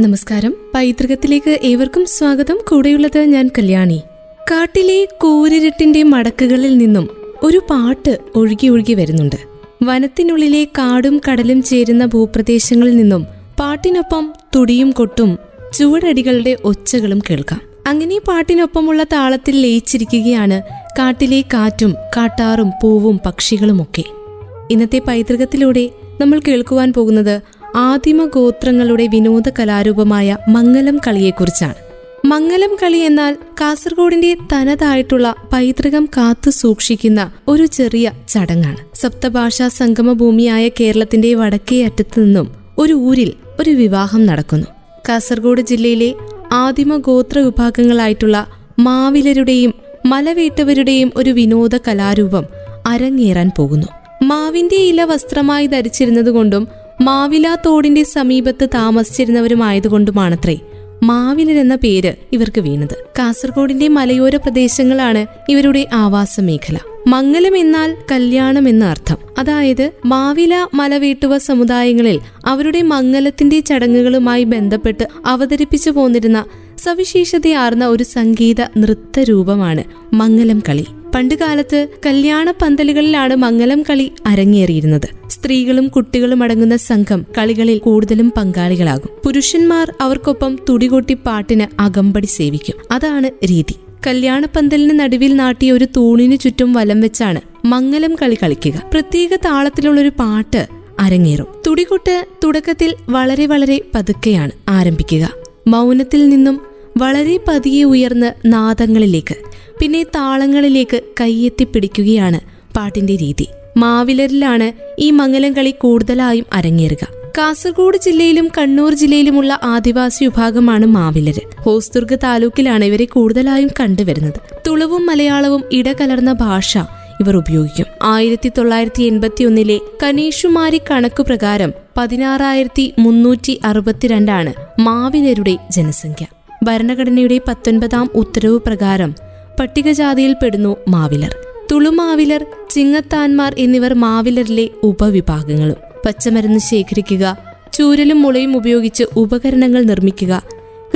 നമസ്കാരം. പൈതൃകത്തിലേക്ക് ഏവർക്കും സ്വാഗതം. കൂടെയുള്ളത് ഞാൻ കല്യാണി. കാട്ടിലെ കൂരിരുട്ടിന്റെ മടക്കുകളിൽ നിന്നും ഒരു പാട്ട് ഒഴുകി ഒഴുകി വരുന്നുണ്ട്. വനത്തിനുള്ളിലെ കാടും കടലും ചേരുന്ന ഭൂപ്രദേശങ്ങളിൽ നിന്നും പാട്ടിനൊപ്പം തുടിയും കൊട്ടും ചുവടടികളുടെ ഒച്ചകളും കേൾക്കാം. അങ്ങനെ പാട്ടിനൊപ്പമുള്ള താളത്തിൽ ലയിച്ചിരിക്കുകയാണ് കാട്ടിലെ കാറ്റും കാട്ടാറും പൂവും പക്ഷികളുമൊക്കെ. ഇന്നത്തെ പൈതൃകത്തിലൂടെ നമ്മൾ കേൾക്കുവാൻ പോകുന്നത് ആദിമ ഗോത്രങ്ങളുടെ വിനോദ കലാരൂപമായ മംഗലം കളിയെക്കുറിച്ചാണ്. മംഗലം കളി എന്നാൽ കാസർഗോഡിന്റെ തനതായിട്ടുള്ള പൈതൃകം കാത്തു സൂക്ഷിക്കുന്ന ഒരു ചെറിയ ചടങ്ങാണ്. സപ്തഭാഷാ സംഗമ ഭൂമിയായ കേരളത്തിന്റെ വടക്കേ അറ്റത്തു നിന്നും ഒരു ഊരിൽ ഒരു വിവാഹം നടക്കുന്നു. കാസർഗോഡ് ജില്ലയിലെ ആദിമ ഗോത്ര വിഭാഗങ്ങളായിട്ടുള്ള മാവിലരുടെയും മലവേട്ടവരുടെയും ഒരു വിനോദ കലാരൂപം അരങ്ങേറാൻ പോകുന്നു. മാവിന്റെ ഇല വസ്ത്രമായി ധരിച്ചിരുന്നതുകൊണ്ടും മാവില തോടിന്റെ സമീപത്ത് താമസിച്ചിരുന്നവരുമായതുകൊണ്ടുമാണത്രേ. മാവിലർ എന്ന പേര് ഇവർക്ക് വീണത്. കാസർഗോഡിന്റെ മലയോര പ്രദേശങ്ങളാണ് ഇവരുടെ ആവാസ മേഖല മംഗലം എന്നാൽ കല്യാണം എന്ന അർത്ഥം. അതായത് മാവില മലവീട്ടുവ സമുദായങ്ങളിൽ അവരുടെ മംഗലത്തിന്റെ ചടങ്ങുകളുമായി ബന്ധപ്പെട്ട് അവതരിപ്പിച്ചു പോന്നിരുന്ന സവിശേഷതയാർന്ന ഒരു സംഗീത നൃത്തരൂപമാണ് മംഗലം കളി. പണ്ടുകാലത്ത് കല്യാണ പന്തലുകളിലാണ് മംഗലം കളി അരങ്ങേറിയിരുന്നത്. സ്ത്രീകളും കുട്ടികളും അടങ്ങുന്ന സംഘം കളികളിൽ കൂടുതലും പങ്കാളികളാകും. പുരുഷന്മാർ അവർക്കൊപ്പം തുടികൊട്ടി പാട്ടിന് അകമ്പടി സേവിക്കും. അതാണ് രീതി. കല്യാണപ്പന്തലിന് നടുവിൽ നാട്ടിയ ഒരു തൂണിനു ചുറ്റും വലം വെച്ചാണ് മംഗലം കളി കളിക്കുക. പ്രത്യേക താളത്തിലുള്ളൊരു പാട്ട് അരങ്ങേറും. തുടികൊട്ട് തുടക്കത്തിൽ വളരെ വളരെ പതുക്കെയാണ് ആരംഭിക്കുക. മൗനത്തിൽ നിന്നും വളരെ പതിയെ ഉയർന്ന് നാദങ്ങളിലേക്ക് പിന്നെ താളങ്ങളിലേക്ക് കൈയെത്തി പിടിക്കുകയാണ് പാട്ടിന്റെ രീതി. മാവിലരിലാണ് ഈ മംഗലം കളി കൂടുതലായും അരങ്ങേറുക. കാസർഗോഡ് ജില്ലയിലും കണ്ണൂർ ജില്ലയിലുമുള്ള ആദിവാസി വിഭാഗമാണ് മാവിലര്. ഹോസ്ദുർഗ് താലൂക്കിലാണ് ഇവരെ കൂടുതലായും കണ്ടുവരുന്നത്. തുളുവും മലയാളവും ഇടകലർന്ന ഭാഷ ഇവർ ഉപയോഗിക്കും. ആയിരത്തി തൊള്ളായിരത്തി എൺപത്തി ഒന്നിലെ കനീഷുമാരി കണക്കു പ്രകാരം പതിനാറായിരത്തി മുന്നൂറ്റി അറുപത്തിരണ്ടാണ് മാവിലരുടെ ജനസംഖ്യ. ഭരണഘടനയുടെ പത്തൊൻപതാം ഉത്തരവ് പ്രകാരം പട്ടികജാതിയിൽപ്പെടുന്നു മാവിലർ. തുളുമാവിലർ ചിങ്ങത്താന്മാർ എന്നിവർ മാവിലറിലെ ഉപവിഭാഗങ്ങളും. പച്ചമരുന്ന് ശേഖരിക്കുക ചൂരലും മുളയും ഉപയോഗിച്ച് ഉപകരണങ്ങൾ നിർമ്മിക്കുക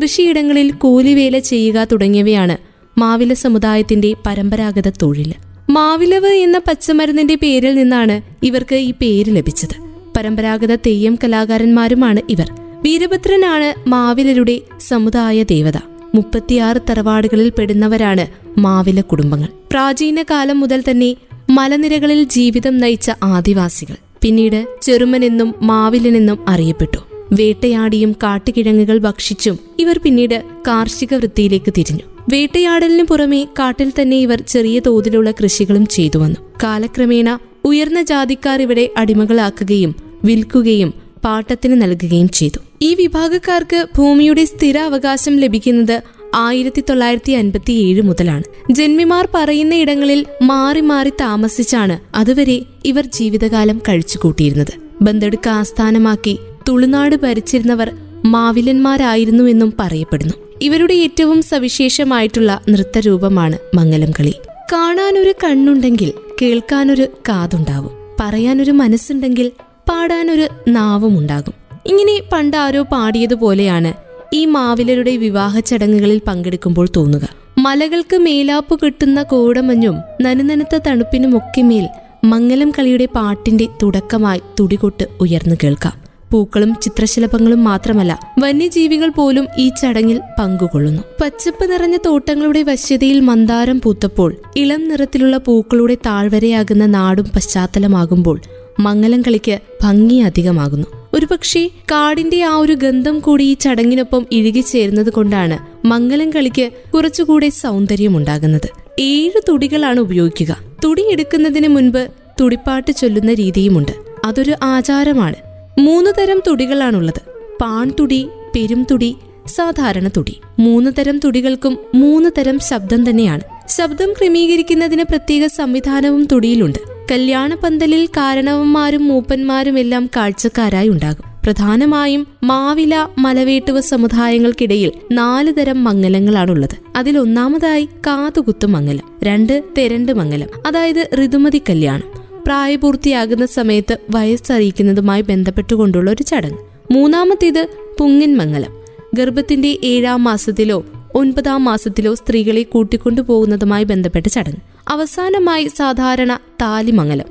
കൃഷിയിടങ്ങളിൽ കൂലിവേല ചെയ്യുക തുടങ്ങിയവയാണ് മാവില സമുദായത്തിന്റെ പരമ്പരാഗത തൊഴിൽ. മാവിലവ് എന്ന പച്ചമരുന്നിന്റെ പേരിൽ നിന്നാണ് ഇവർക്ക് ഈ പേര് ലഭിച്ചത്. പരമ്പരാഗത തെയ്യം കലാകാരന്മാരുമാണ് ഇവർ. വീരഭദ്രനാണ് മാവിലരുടെ സമുദായ ദേവത. മുപ്പത്തിയാറ് തറവാടുകളിൽ പെടുന്നവരാണ് മാവില കുടുംബങ്ങൾ. പ്രാചീന കാലം മുതൽ തന്നെ മലനിരകളിൽ ജീവിതം നയിച്ച ആദിവാസികൾ. പിന്നീട് ചെറുമനെന്നും മാവിലനെന്നും അറിയപ്പെട്ടു. വേട്ടയാടിയും കാട്ടുകിഴങ്ങുകൾ ഭക്ഷിച്ചും ഇവർ പിന്നീട് കാർഷിക വൃത്തിയിലേക്ക് തിരിഞ്ഞു. വേട്ടയാടലിനു പുറമെ കാട്ടിൽ തന്നെ ഇവർ ചെറിയ തോതിലുള്ള കൃഷികളും ചെയ്തു വന്നു. കാലക്രമേണ ഉയർന്ന ജാതിക്കാർ ഇവിടെ അടിമകളാക്കുകയും വിൽക്കുകയും പാട്ടത്തിന് നൽകുകയും ചെയ്തു. ഈ വിഭാഗക്കാർക്ക് ഭൂമിയുടെ സ്ഥിര അവകാശം ലഭിക്കുന്നത് ആയിരത്തി തൊള്ളായിരത്തി അൻപത്തി ഏഴ് മുതലാണ്. ജന്മിമാർ പറയുന്ന ഇടങ്ങളിൽ മാറി മാറി താമസിച്ചാണ് അതുവരെ ഇവർ ജീവിതകാലം കഴിച്ചുകൂട്ടിയിരുന്നത്. ബന്തെടുക്ക ആസ്ഥാനമാക്കി തുളുനാട് ഭരിച്ചിരുന്നവർ മാവിലന്മാരായിരുന്നു എന്നും പറയപ്പെടുന്നു. ഇവരുടെ ഏറ്റവും സവിശേഷമായിട്ടുള്ള നൃത്തരൂപമാണ് മംഗലം കളി കാണാനൊരു കണ്ണുണ്ടെങ്കിൽ കേൾക്കാനൊരു കാതുണ്ടാവും. പറയാനൊരു മനസ്സുണ്ടെങ്കിൽ പാടാനൊരു നാവും ഉണ്ടാകും ഇങ്ങനെ പണ്ട് ആരോ പാടിയതുപോലെയാണ് ഈ മാവിലരുടെ വിവാഹ ചടങ്ങുകളിൽ പങ്കെടുക്കുമ്പോൾ തോന്നുക. മലകൾക്ക് മേലാപ്പ് കിട്ടുന്ന കോടമഞ്ഞും നനുനനത്ത തണുപ്പിനുമൊക്കെ മേൽ മംഗലം കളിയുടെ പാട്ടിന്റെ തുടക്കമായി തുടികൊട്ട് ഉയർന്നു കേൾക്കാം. പൂക്കളും ചിത്രശലഭങ്ങളും മാത്രമല്ല വന്യജീവികൾ പോലും ഈ ചടങ്ങിൽ പങ്കുകൊള്ളുന്നു. പച്ചപ്പ് നിറഞ്ഞ തോട്ടങ്ങളുടെ വശ്യതയിൽ മന്ദാരം പൂത്തപ്പോൾ ഇളം നിറത്തിലുള്ള പൂക്കളുടെ താഴ്വരയാകുന്ന നാടും പശ്ചാത്തലമാകുമ്പോൾ മംഗലം കളിക്ക് ഭംഗി അധികമാകുന്നു. ഒരുപക്ഷെ കാടിന്റെ ആ ഒരു ഗന്ധം കൂടി ഈ ചടങ്ങിനൊപ്പം ഇഴുകിച്ചേരുന്നത് കൊണ്ടാണ് മംഗലം കളിക്ക് കുറച്ചുകൂടെ സൗന്ദര്യമുണ്ടാകുന്നത്. ഏഴ് തുടികളാണ് ഉപയോഗിക്കുക. തുടി എടുക്കുന്നതിന് മുൻപ് തുടിപ്പാട്ട് ചൊല്ലുന്ന രീതിയുമുണ്ട്. അതൊരു ആചാരമാണ്. മൂന്ന് തരം തുടികളാണുള്ളത്. പാൺതുടി പെരുംതുടി സാധാരണ തുടി. മൂന്ന് തരം തുടികൾക്കും മൂന്ന് തരം ശബ്ദം തന്നെയാണ്. ശബ്ദം ക്രമീകരിക്കുന്നതിന് പ്രത്യേക സംവിധാനവും തുടിയിലുണ്ട്. കല്യാണ പന്തലിൽ കാരണവന്മാരും മൂപ്പന്മാരും എല്ലാം കാഴ്ചക്കാരായി ഉണ്ടാകും. പ്രധാനമായും മാവില മലവേട്ടുവ സമുദായങ്ങൾക്കിടയിൽ നാല് തരം മംഗലങ്ങളാണുള്ളത്. അതിൽ ഒന്നാമതായി കാതുകുത്തു മംഗലം രണ്ട് തെരണ്ട് മംഗലം അതായത് ഋതുമതി കല്യാണം. പ്രായപൂർത്തിയാകുന്ന സമയത്ത് വയസ്സറിയിക്കുന്നതുമായി ബന്ധപ്പെട്ടുകൊണ്ടുള്ള ഒരു ചടങ്ങ്. മൂന്നാമത്തേത് പുങ്ങിൻ മംഗലം. ഗർഭത്തിന്റെ ഏഴാം മാസത്തിലോ ഒൻപതാം മാസത്തിലോ സ്ത്രീകളെ കൂട്ടിക്കൊണ്ടുപോകുന്നതുമായി ബന്ധപ്പെട്ട ചടങ്ങ്. അവസാനമായി സാധാരണ താലിമംഗലം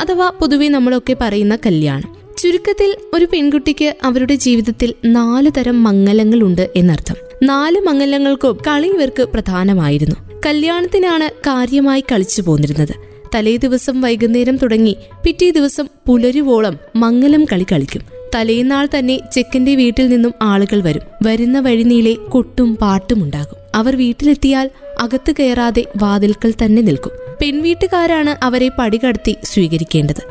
അഥവാ പൊതുവെ നമ്മളൊക്കെ പറയുന്ന കല്യാണം. ചുരുക്കത്തിൽ ഒരു പെൺകുട്ടിക്ക് അവരുടെ ജീവിതത്തിൽ നാല് തരം മംഗലങ്ങളുണ്ട് എന്നർത്ഥം. നാല് മംഗലങ്ങൾക്കും കളി ഇവർക്ക് പ്രധാനമായിരുന്നു. കല്യാണത്തിനാണ് കാര്യമായി കളിച്ചു പോന്നിരുന്നത്. തലേ ദിവസം വൈകുന്നേരം തുടങ്ങി പിറ്റേ ദിവസം പുലരുവോളം മംഗലം കളി കളിക്കും. തലേന്നാൾ തന്നെ ചെക്കന്റെ വീട്ടിൽ നിന്നും ആളുകൾ വരും. വരുന്ന വഴിനീളെ കൊട്ടും പാട്ടുമുണ്ടാകും. അവർ വീട്ടിലെത്തിയാൽ അകത്ത് കയറാതെ വാതിൽക്കൽ തന്നെ നിൽക്കും. പെൺവീട്ടുകാരാണ് അവരെ പടികടത്തി സ്വീകരിക്കേണ്ടത്.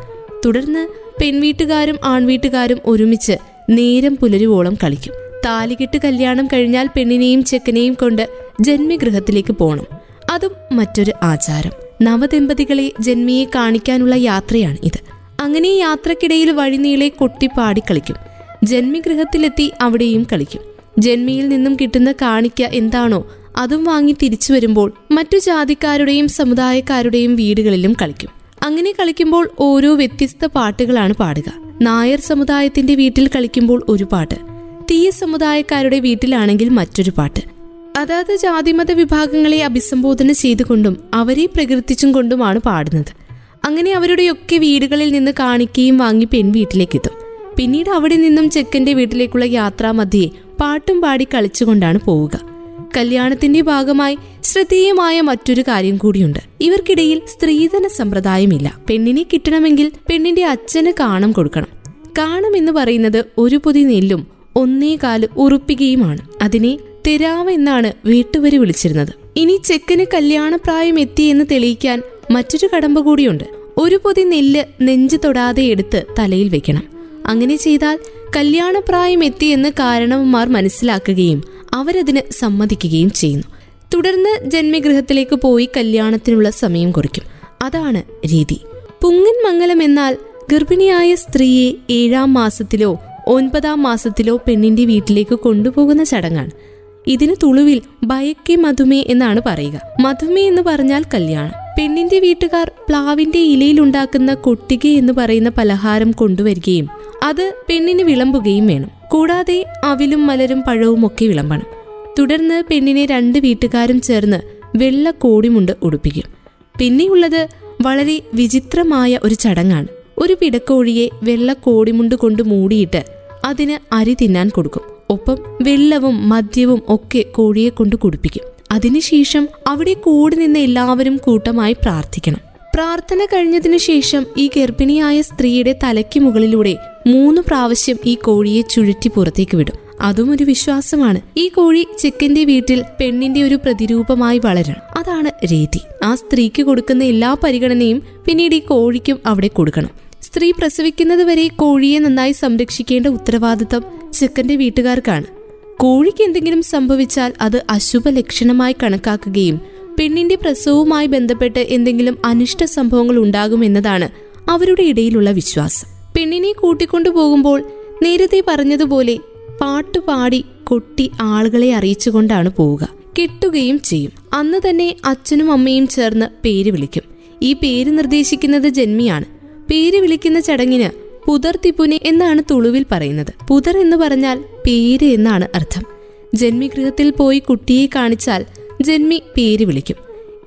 തുടർന്ന് പെൺവീട്ടുകാരും ആൺവീട്ടുകാരും ഒരുമിച്ച് നേരം പുലരുവോളം കളിക്കും. താലികെട്ട് കല്യാണം കഴിഞ്ഞാൽ പെണ്ണിനെയും ചെക്കനെയും കൊണ്ട് ജന്മിഗൃഹത്തിലേക്ക് പോകണം അതും മറ്റൊരു ആചാരം. നവദമ്പതികളെ ജന്മിയെ കാണിക്കാനുള്ള യാത്രയാണ് ഇത്. അങ്ങനെ യാത്രക്കിടയിൽ വഴിനീളെ കൊട്ടിപ്പാടി കളിക്കും. ജന്മിഗൃഹത്തിലെത്തി അവിടെയും കളിക്കും. ജന്മിയിൽ നിന്നും കിട്ടുന്ന കാണിക്ക എന്താണോ അതും വാങ്ങി തിരിച്ചു വരുമ്പോൾ മറ്റു ജാതിക്കാരുടെയും സമുദായക്കാരുടെയും വീടുകളിലും കളിക്കും. അങ്ങനെ കളിക്കുമ്പോൾ ഓരോ വ്യത്യസ്ത പാട്ടുകളാണ് പാടുക. നായർ സമുദായത്തിന്റെ വീട്ടിൽ കളിക്കുമ്പോൾ ഒരു പാട്ട്. തീയ സമുദായക്കാരുടെ വീട്ടിലാണെങ്കിൽ മറ്റൊരു പാട്ട്. അതാത് ജാതിമത വിഭാഗങ്ങളെ അഭിസംബോധന ചെയ്തുകൊണ്ടും അവരെ പ്രകീർത്തിച്ചും കൊണ്ടുമാണ് പാടുന്നത്. അങ്ങനെ അവരുടെയൊക്കെ വീടുകളിൽ നിന്ന് കാണിക്കുകയും വാങ്ങി പെൺവീട്ടിലേക്കെത്തും പിന്നീട് അവിടെ നിന്നും ചെക്കന്റെ വീട്ടിലേക്കുള്ള യാത്രാമധ്യേ പാട്ടും പാടി കളിച്ചുകൊണ്ടാണ് പോവുക. കല്യാണത്തിന്റെ ഭാഗമായി ശ്രദ്ധേയമായ മറ്റൊരു കാര്യം കൂടിയുണ്ട്. ഇവർക്കിടയിൽ സ്ത്രീധന സമ്പ്രദായമില്ല. പെണ്ണിനെ കിട്ടണമെങ്കിൽ പെണ്ണിന്റെ അച്ഛന് കാണം കൊടുക്കണം. കാണം എന്ന് പറയുന്നത് ഒരു പൊതി നെല്ലും ഒന്നേകാൽ ഉറുപ്പികയുമാണ്. അതിനെ തെരാവ എന്നാണ് വീട്ടുവരി വിളിച്ചിരുന്നത്. ഇനി ചെക്കന് കല്യാണപ്രായം എത്തിയെന്ന് തെളിയിക്കാൻ മറ്റൊരു കടമ്പ കൂടിയുണ്ട്. ഒരു പൊതി നെല്ല് നെഞ്ചു തൊടാതെ എടുത്ത് തലയിൽ വെക്കണം. അങ്ങനെ ചെയ്താൽ കല്യാണപ്രായം എത്തിയെന്ന് കാരണവന്മാർ മനസ്സിലാക്കുകയും അവരതിന് സമ്മതിക്കുകയും ചെയ്യുന്നു. തുടർന്ന് ജന്മഗൃഹത്തിലേക്ക് പോയി കല്യാണത്തിനുള്ള സമയം കുറിക്കും. അതാണ് രീതി. പുങ്ങൻ മംഗലം എന്നാൽ ഗർഭിണിയായ സ്ത്രീയെ ഏഴാം മാസത്തിലോ ഒൻപതാം മാസത്തിലോ പെണ്ണിന്റെ വീട്ടിലേക്ക് കൊണ്ടുപോകുന്ന ചടങ്ങാണ്. ഇതിന് തുളുവിൽ ബയക്കെ മധുമേ എന്നാണ് പറയുക. മധുമേ എന്ന് പറഞ്ഞാൽ കല്യാണം. പെണ്ണിന്റെ വീട്ടുകാർ പ്ലാവിന്റെ ഇലയിലുണ്ടാക്കുന്ന കൊട്ടിക എന്ന് പറയുന്ന പലഹാരം കൊണ്ടുവരികയും അത് പെണ്ണിന് വിളമ്പുകയും വേണം. കൂടാതെ അവിലും മലരും പഴവും ഒക്കെ വിളമ്പണം. തുടർന്ന് പെണ്ണിനെ രണ്ട് വീട്ടുകാരും ചേർന്ന് വെള്ള കോടിമുണ്ട് ഉടുപ്പിക്കും. പിന്നെയുള്ളത് വളരെ വിചിത്രമായ ഒരു ചടങ്ങാണ്. ഒരു പിടക്കോഴിയെ വെള്ള കോടിമുണ്ട് കൊണ്ട് മൂടിയിട്ട് അതിന് അരി തിന്നാൻ കൊടുക്കും. ഒപ്പം വെള്ളവും മദ്യവും ഒക്കെ കോഴിയെ കൊണ്ട് കുടിപ്പിക്കും. അതിനുശേഷം അവിടെ കൂടി നിന്ന് എല്ലാവരും കൂട്ടമായി പ്രാർത്ഥിക്കണം. പ്രാർത്ഥന കഴിഞ്ഞതിനു ശേഷം ഈ ഗർഭിണിയായ സ്ത്രീയുടെ തലയ്ക്ക് മുകളിലൂടെ മൂന്ന് പ്രാവശ്യം ഈ കോഴിയെ ചുഴറ്റി പുറത്തേക്ക് വിടും. അതും ഒരു വിശ്വാസമാണ്. ഈ കോഴി ചെക്കന്റെ വീട്ടിൽ പെണ്ണിന്റെ ഒരു പ്രതിരൂപമായി വളരണം. അതാണ് രീതി. ആ സ്ത്രീക്ക് കൊടുക്കുന്ന എല്ലാ പരിഗണനയും പിന്നീട് ഈ കോഴിക്കും അവിടെ കൊടുക്കണം. സ്ത്രീ പ്രസവിക്കുന്നത് വരെ കോഴിയെ നന്നായി സംരക്ഷിക്കേണ്ട ഉത്തരവാദിത്തം ചെക്കന്റെ വീട്ടുകാർക്കാണ്. കോഴിക്ക് എന്തെങ്കിലും സംഭവിച്ചാൽ അത് അശുഭ ലക്ഷണമായി കണക്കാക്കുകയും പെണ്ണിന്റെ പ്രസവവുമായി ബന്ധപ്പെട്ട് എന്തെങ്കിലും അനിഷ്ട സംഭവങ്ങൾ ഉണ്ടാകുമെന്നതാണ് അവരുടെ ഇടയിലുള്ള വിശ്വാസം. പെണ്ണിനെ കൂട്ടിക്കൊണ്ടു പോകുമ്പോൾ നേരത്തെ പറഞ്ഞതുപോലെ പാട്ടുപാടി കൊട്ടി ആളുകളെ അറിയിച്ചുകൊണ്ടാണ് പോവുക. കെട്ടുകയും ചെയ്യും. അന്ന് തന്നെ അച്ഛനും അമ്മയും ചേർന്ന് പേര് വിളിക്കും. ഈ പേര് നിർദ്ദേശിക്കുന്നത് ജന്മിയാണ്. പേര് വിളിക്കുന്ന ചടങ്ങിന് പുതർ തിപ്പുനെ എന്നാണ് തുളുവിൽ പറയുന്നത്. പുതർ എന്ന് പറഞ്ഞാൽ പേര് എന്നാണ് അർത്ഥം. ജന്മിഗൃഹത്തിൽ പോയി കുട്ടിയെ കാണിച്ചാൽ ജന്മി പേര് വിളിക്കും.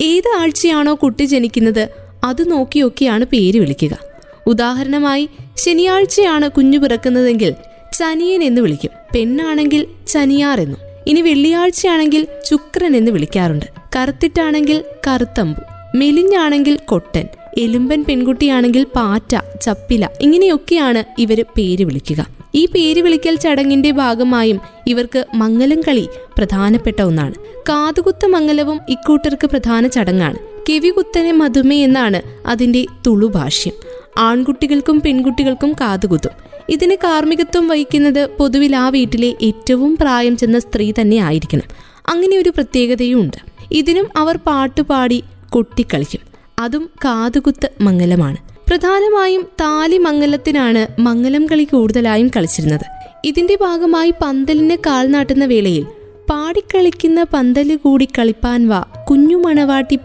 ഏത് ആഴ്ചയാണോ കുട്ടി ജനിക്കുന്നത് അത് നോക്കിയൊക്കെയാണ് പേര് വിളിക്കുക. ഉദാഹരണമായി ശനിയാഴ്ചയാണ് കുഞ്ഞു പിറക്കുന്നതെങ്കിൽ ചനിയൻ എന്ന് വിളിക്കും. പെണ്ണാണെങ്കിൽ ചനിയാർ എന്നും. ഇനി വെള്ളിയാഴ്ചയാണെങ്കിൽ ശുക്രൻ എന്ന് വിളിക്കാറുണ്ട്. കറുത്തിട്ടാണെങ്കിൽ കറുത്തമ്പു. മെലിഞ്ഞാണെങ്കിൽ കൊട്ടൻ. എലുമ്പൻ പെൺകുട്ടിയാണെങ്കിൽ പാറ്റ ചപ്പില. ഇങ്ങനെയൊക്കെയാണ് ഇവർ പേര് വിളിക്കുക. ഈ പേര് വിളിക്കൽ ചടങ്ങിന്റെ ഭാഗമായും ഇവർക്ക് മംഗലം കളി പ്രധാനപ്പെട്ട ഒന്നാണ്. കാതുകുത്ത മംഗലവും ഇക്കൂട്ടർക്ക് പ്രധാന ചടങ്ങാണ്. കെവികുത്തനെ മധുമേ എന്നാണ് അതിന്റെ തുളുഭാഷ്യം ആൺകുട്ടികൾക്കും പെൺകുട്ടികൾക്കും കാതുകുത്തും. ഇതിന് കാർമ്മികത്വം വഹിക്കുന്നത് പൊതുവിൽ ആ വീട്ടിലെ ഏറ്റവും പ്രായം ചെന്ന സ്ത്രീ തന്നെ ആയിരിക്കണം. അങ്ങനെ ഒരു പ്രത്യേകതയും ഉണ്ട് ഇതിനും അവർ പാട്ടുപാടി കൊട്ടിക്കളിക്കും. അതും കാതുകുത്ത് മംഗലമാണ്. പ്രധാനമായും താലി മംഗലത്തിനാണ് മംഗലം കളി കൂടുതലായും കളിച്ചിരുന്നത്. ഇതിന്റെ ഭാഗമായി പന്തലിന് കാൽനാട്ടുന്ന വേളയിൽ പാടിക്കളിക്കുന്ന പന്തൽ കൂടി കളിപ്പാൻ വാ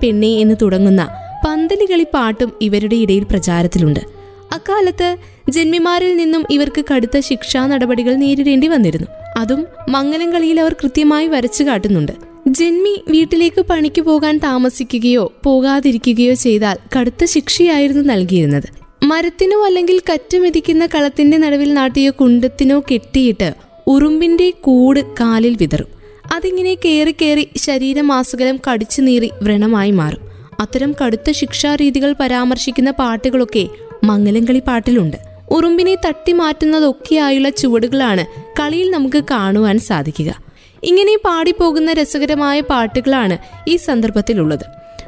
പെണ്ണെ എന്ന് തുടങ്ങുന്ന പന്തലി കളി പാട്ടും ഇവരുടെ ഇടയിൽ പ്രചാരത്തിലുണ്ട്. അക്കാലത്ത് ജന്മിമാരിൽ നിന്നും ഇവർക്ക് കടുത്ത ശിക്ഷാ നടപടികൾ നേരിടേണ്ടി വന്നിരുന്നു. അതും മംഗലം കളിയിൽ അവർ കൃത്യമായി വരച്ചു കാട്ടുന്നുണ്ട്. ജന്മി വീട്ടിലേക്ക് പണിക്ക് പോകാൻ താമസിക്കുകയോ പോകാതിരിക്കുകയോ ചെയ്താൽ കടുത്ത ശിക്ഷയായിരുന്നു നൽകിയിരുന്നത്. മരത്തിനോ അല്ലെങ്കിൽ കറ്റുമെതിക്കുന്ന കളത്തിന്റെ നടുവിൽ നാട്ടിയ കുണ്ടത്തിനോ കെട്ടിയിട്ട് ഉറുമ്പിന്റെ കൂട് കാലിൽ വിതറും. അതിങ്ങനെ കയറി കയറി ശരീരമാസകലം കടിച്ചു നീറി വ്രണമായി മാറും. അത്തരം കടുത്ത ശിക്ഷാരീതികൾ പരാമർശിക്കുന്ന പാട്ടുകളൊക്കെ മംഗലംകളി പാട്ടിലുണ്ട്. ഉറുമ്പിനെ തട്ടി മാറ്റുന്നതൊക്കെയായുള്ള ചുവടുകളാണ് കളിയിൽ നമുക്ക് കാണുവാൻ സാധിക്കുക. ഇങ്ങനെ പാടിപ്പോകുന്ന രസകരമായ പാട്ടുകളാണ് ഈ സന്ദർഭത്തിലുള്ളത്.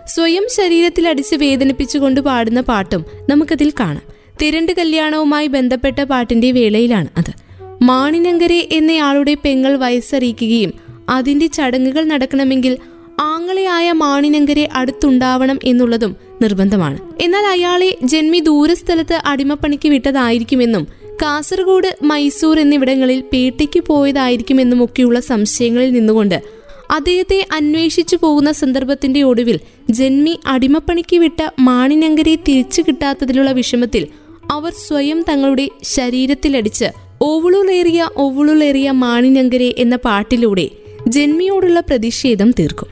സ്വയം ശരീരത്തിൽ അടിച്ച് വേദനിപ്പിച്ചുകൊണ്ട് പാടുന്ന പാട്ടും നമുക്കതിൽ കാണാം. തിരണ്ട് കല്യാണവുമായി ബന്ധപ്പെട്ട പാട്ടിന്റെ വേളയിലാണ് അത്. മാണിനങ്കരെ എന്നയാളുടെ പെങ്ങൾ വയസ്സറിയിക്കുകയും അതിന്റെ ചടങ്ങുകൾ നടക്കണമെങ്കിൽ ആങ്ങളെയായ മാണിനങ്കരെ അടുത്തുണ്ടാവണം എന്നുള്ളതും നിർബന്ധമാണ്. എന്നാൽ അയാളെ ജന്മി ദൂരസ്ഥലത്ത് അടിമപ്പണിക്ക് വിട്ടതായിരിക്കുമെന്നും കാസർഗോഡ് മൈസൂർ എന്നിവിടങ്ങളിൽ പേട്ടയ്ക്ക് പോയതായിരിക്കുമെന്നും ഒക്കെയുള്ള സംശയങ്ങളിൽ നിന്നുകൊണ്ട് അദ്ദേഹത്തെ അന്വേഷിച്ചു പോകുന്ന സന്ദർഭത്തിന്റെ ഒടുവിൽ ജന്മി അടിമപ്പണിക്ക് വിട്ട മാണിനങ്കരെ തിരിച്ചു കിട്ടാത്തതിലുള്ള വിഷമത്തിൽ അവർ സ്വയം തങ്ങളുടെ ശരീരത്തിലടിച്ച് ഓവുളുളേറിയ ഓവുളുളേറിയ മാണിനങ്കരെ എന്ന പാട്ടിലൂടെ ജന്മിയോടുള്ള പ്രതിഷേധം തീർക്കും.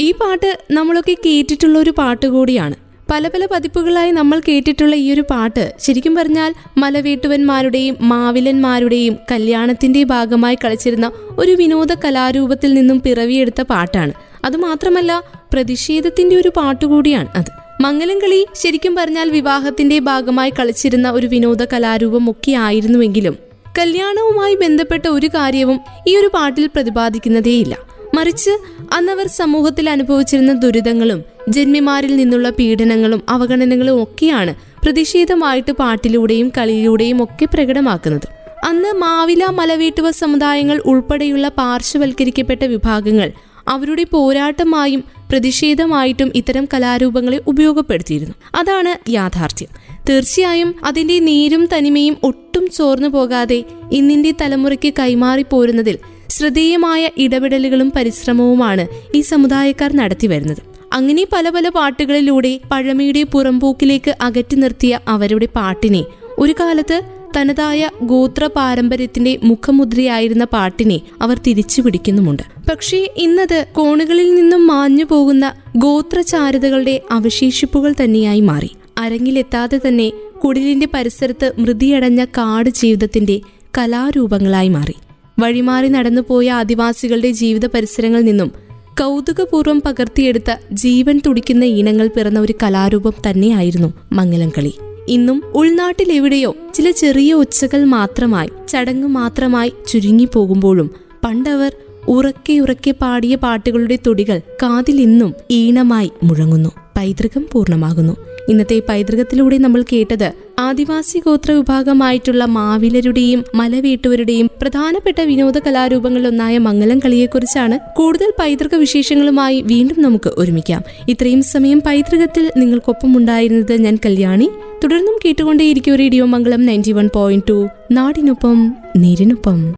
ഈ പാട്ട് നമ്മളൊക്കെ കേട്ടിട്ടുള്ള ഒരു പാട്ട് കൂടിയാണ്. പല പല പതിപ്പുകളായി നമ്മൾ കേട്ടിട്ടുള്ള ഈ ഒരു പാട്ട് ശരിക്കും പറഞ്ഞാൽ മലവീട്ടുവന്മാരുടെയും മാവിലന്മാരുടെയും കല്യാണത്തിന്റെ ഭാഗമായി കളിച്ചിരുന്ന ഒരു വിനോദ കലാരൂപത്തിൽ നിന്നും പിറവിയെടുത്ത പാട്ടാണ്. അതുമാത്രമല്ല പ്രതിഷേധത്തിന്റെ ഒരു പാട്ടുകൂടിയാണ് അത്. മംഗലം കളി ശരിക്കും പറഞ്ഞാൽ വിവാഹത്തിന്റെ ഭാഗമായി കളിച്ചിരുന്ന ഒരു വിനോദ കലാരൂപം ഒക്കെ ആയിരുന്നുവെങ്കിലും കല്യാണവുമായി ബന്ധപ്പെട്ട ഒരു കാര്യവും ഈ ഒരു പാട്ടിൽ പ്രതിപാദിക്കുന്നതേയില്ല. മറിച്ച് അന്നവർ സമൂഹത്തിൽ അനുഭവിച്ചിരുന്ന ദുരിതങ്ങളും ജന്മിമാരിൽ നിന്നുള്ള പീഡനങ്ങളും അവഗണനകളും ഒക്കെയാണ് പ്രതിഷേധമായിട്ട് പാട്ടിലൂടെയും കളിയിലൂടെയും ഒക്കെ പ്രകടമാക്കുന്നത്. അന്ന് മാവില മലവീട്ടുവ സമുദായങ്ങൾ ഉൾപ്പെടെയുള്ള പാർശ്വവൽക്കരിക്കപ്പെട്ട വിഭാഗങ്ങൾ അവരുടെ പോരാട്ടമായും പ്രതിഷേധമായിട്ടും ഇത്തരം കലാരൂപങ്ങളെ ഉപയോഗപ്പെടുത്തിയിരുന്നു. അതാണ് യാഥാർത്ഥ്യം. തീർച്ചയായും അതിന്റെ നീരും തനിമയും ഒട്ടും ചോർന്നു പോകാതെ ഇന്നിന്റെ തലമുറയ്ക്ക് കൈമാറി പോരുന്നതിൽ ശ്രദ്ധേയമായ ഇടപെടലുകളും പരിശ്രമവുമാണ് ഈ സമുദായക്കാർ നടത്തി വരുന്നത്. അങ്ങനെ പല പല പാട്ടുകളിലൂടെ പഴമയുടെ പുറംപോക്കിലേക്ക് അകറ്റി നിർത്തിയ അവരുടെ പാട്ടിനെ. ഒരു കാലത്ത് തനതായ ഗോത്ര പാരമ്പര്യത്തിന്റെ മുഖമുദ്രയായിരുന്ന പാട്ടിനെ അവർ തിരിച്ചു പിടിക്കുന്നുമുണ്ട്. പക്ഷേ ഇന്നത് കോണുകളിൽ നിന്നും മാഞ്ഞു പോകുന്ന ഗോത്രചാരുതകളുടെ അവശേഷിപ്പുകൾ തന്നെയായി മാറി. അരങ്ങിലെത്താതെ തന്നെ കുടിലിന്റെ പരിസരത്ത് മൃതിയടഞ്ഞ കാട് ജീവിതത്തിന്റെ കലാരൂപങ്ങളായി മാറി. വഴിമാറി നടന്നുപോയ ആദിവാസികളുടെ ജീവിത പരിസരങ്ങളിൽ നിന്നും കൗതുകപൂർവം പകർത്തിയെടുത്ത ജീവൻ തുടിക്കുന്ന ഇനങ്ങൾ പിറന്ന ഒരു കലാരൂപം തന്നെയായിരുന്നു മംഗലംകളി. ഇന്നും ഉൾനാട്ടിലെവിടെയോ ചില ചെറിയ ഒച്ചകൾ മാത്രമായി ചടങ്ങ് മാത്രമായി ചുരുങ്ങി പോകുമ്പോഴും പണ്ടവർ ഉറക്കെ ഉറക്കെ പാടിയ പാട്ടുകളുടെ തുടികൾ കാതിൽ ഇന്നും ഈണമായി മുഴങ്ങുന്നു. പൈതൃകം പൂർണമാകുന്നു. ഇന്നത്തെ പൈതൃകത്തിലൂടെ നമ്മൾ കേട്ടത് ആദിവാസി ഗോത്ര വിഭാഗമായിട്ടുള്ള മാവിലരുടെയും മലവീട്ടുവരുടെയും പ്രധാനപ്പെട്ട വിനോദ കലാരൂപങ്ങളിലൊന്നായ മംഗലം കളിയെക്കുറിച്ചാണ് കൂടുതൽ പൈതൃക വിശേഷങ്ങളുമായി വീണ്ടും നമുക്ക് ഒരുമിക്കാം. ഇത്രയും സമയം പൈതൃകത്തിൽ നിങ്ങൾക്കൊപ്പം ഉണ്ടായിരുന്നത് ഞാൻ കല്യാണി. തുടർന്നും കേട്ടുകൊണ്ടേയിരിക്കും radio Mangalam ninety one point two. നാടിനൊപ്പം നീരിനൊപ്പം.